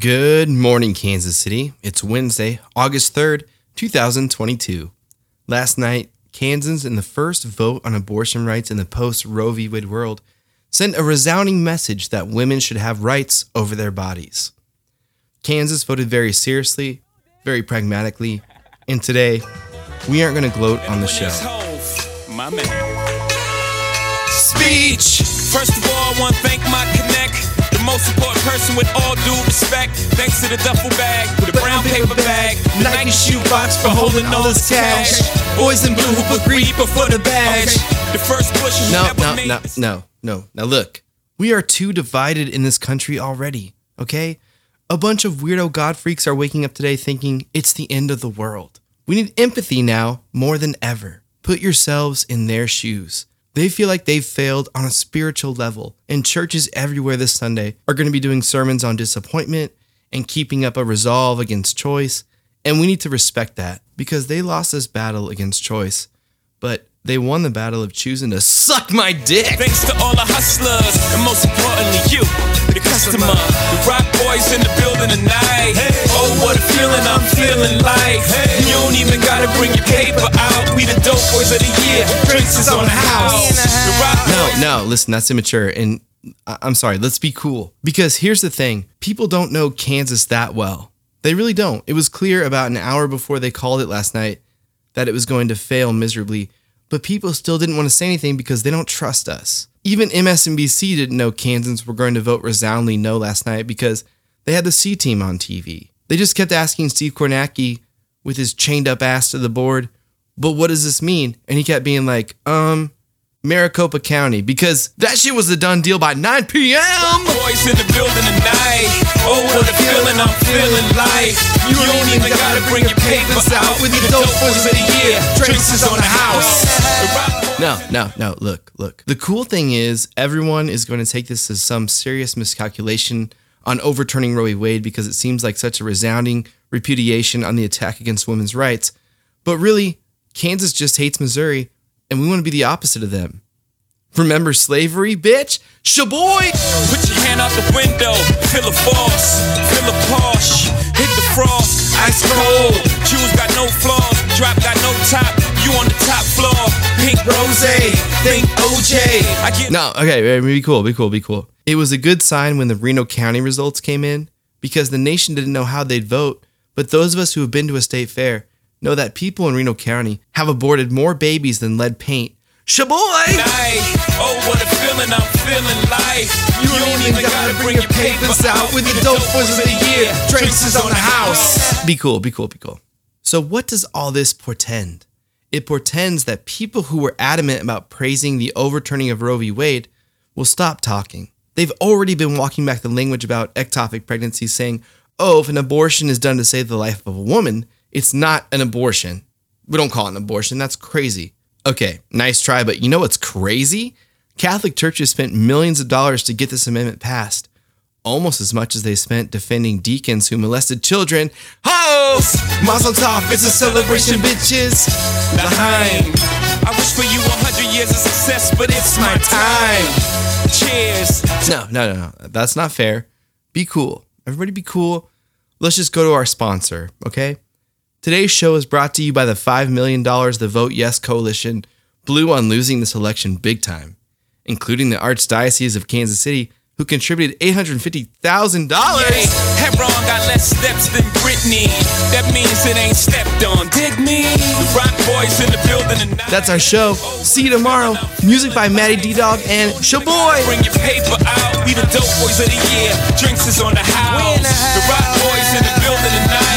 Good morning, Kansas City. It's Wednesday, August 3rd, 2022. Last night, Kansans, in the first vote on abortion rights in the post Roe v. Wade world, sent a resounding message that women should have rights over their bodies. Kansas voted very seriously, very pragmatically, and today, we aren't going to gloat on the show. Speech. First of all, I want to thank my connect. The most important person with all due respect. Thanks to the duffel bag with a brown paper bag. The Nike shoe box for holding all this cash. Boys in blue who put greed before the badge. The first who No, never no, made no, no, no. Now look, we are too divided in this country already, okay? A bunch of weirdo god freaks are waking up today thinking it's the end of the world. We need empathy now more than ever. Put yourselves in their shoes. They feel like they've failed on a spiritual level, and churches everywhere this Sunday are going to be doing sermons on disappointment and keeping up a resolve against choice. And we need to respect that because they lost this battle against choice, but they won the battle of choosing to suck my dick. Thanks to all the hustlers, and most importantly, you, the customer. The Roc boys in the building tonight. Oh, what a feeling I'm feeling like. You don't even gotta bring your year. On the house. No, no, listen, that's immature. And I- I'm sorry, let's be cool. Because here's the thing people don't know Kansas that well. They really don't. It was clear about an hour before they called it last night that it was going to fail miserably, but people still didn't want to say anything because they don't trust us. Even MSNBC didn't know Kansans were going to vote resoundingly no last night because they had the C team on TV. They just kept asking Steve Kornacki with his chained up ass to the board, but what does this mean? And he kept being like, um, Maricopa County, because that shit was a done deal by 9 p.m. Boys in the building tonight. Oh, what a feeling I'm feeling like. You don't even gotta bring your papers out. With the dope boys of the year. Drinks is on the house. The Roc boys. No, no, no. Look, look. The cool thing is, everyone is going to take this as some serious miscalculation on overturning Roe v. Wade because it seems like such a resounding repudiation on the attack against women's rights. But really, Kansas just hates Missouri, and we want to be the opposite of them. Remember slavery, bitch? Shaboy! Put your hand out the window, feel a force, feel a Porsche, hit the frost, ice cold. Shoes got no flaws, drop got no top. You on the top floor, pink rose, think OJ. I get No, okay, be cool, be cool, be cool. It was a good sign when the Reno County results came in because the nation didn't know how they'd vote, but those of us who have been to a state fair know that people in Reno County have aborted more babies than lead paint. Shaboy! Oh, what a feeling I'm feeling like. You don't even gotta bring your papers out with the dope boys of the year. Drinks is on the house. Be cool, be cool, be cool. So, what does all this portend? It portends that people who were adamant about praising the overturning of Roe v. Wade will stop talking. They've already been walking back the language about ectopic pregnancy, saying, oh, if an abortion is done to save the life of a woman, it's not an abortion. We don't call it an abortion. That's crazy. Okay, nice try, but you know what's crazy? Catholic churches spent millions of dollars to get this amendment passed almost as much as they spent defending deacons who molested children. Ho! Mazel tov, it's a celebration, bitches. Behind. I wish for you a hundred years of success, but it's my time. Cheers. No, no, no, no. That's not fair. Be cool. Everybody be cool. Let's just go to our sponsor, okay? Today's show is brought to you by the $5 million the Vote Yes Coalition blew on losing this election big time, including the Archdiocese of Kansas City, who contributed $850,000. Hey, Heroin got less steps than Britney. That means it ain't stepped on. Dig me. The Roc boys in the building tonight. That's our show. See you tomorrow. Music by Maddie D Dog and Shaboy. Bring your paper out. We the dope boys of the year. Drinks is on the house. The Roc boys in the building tonight.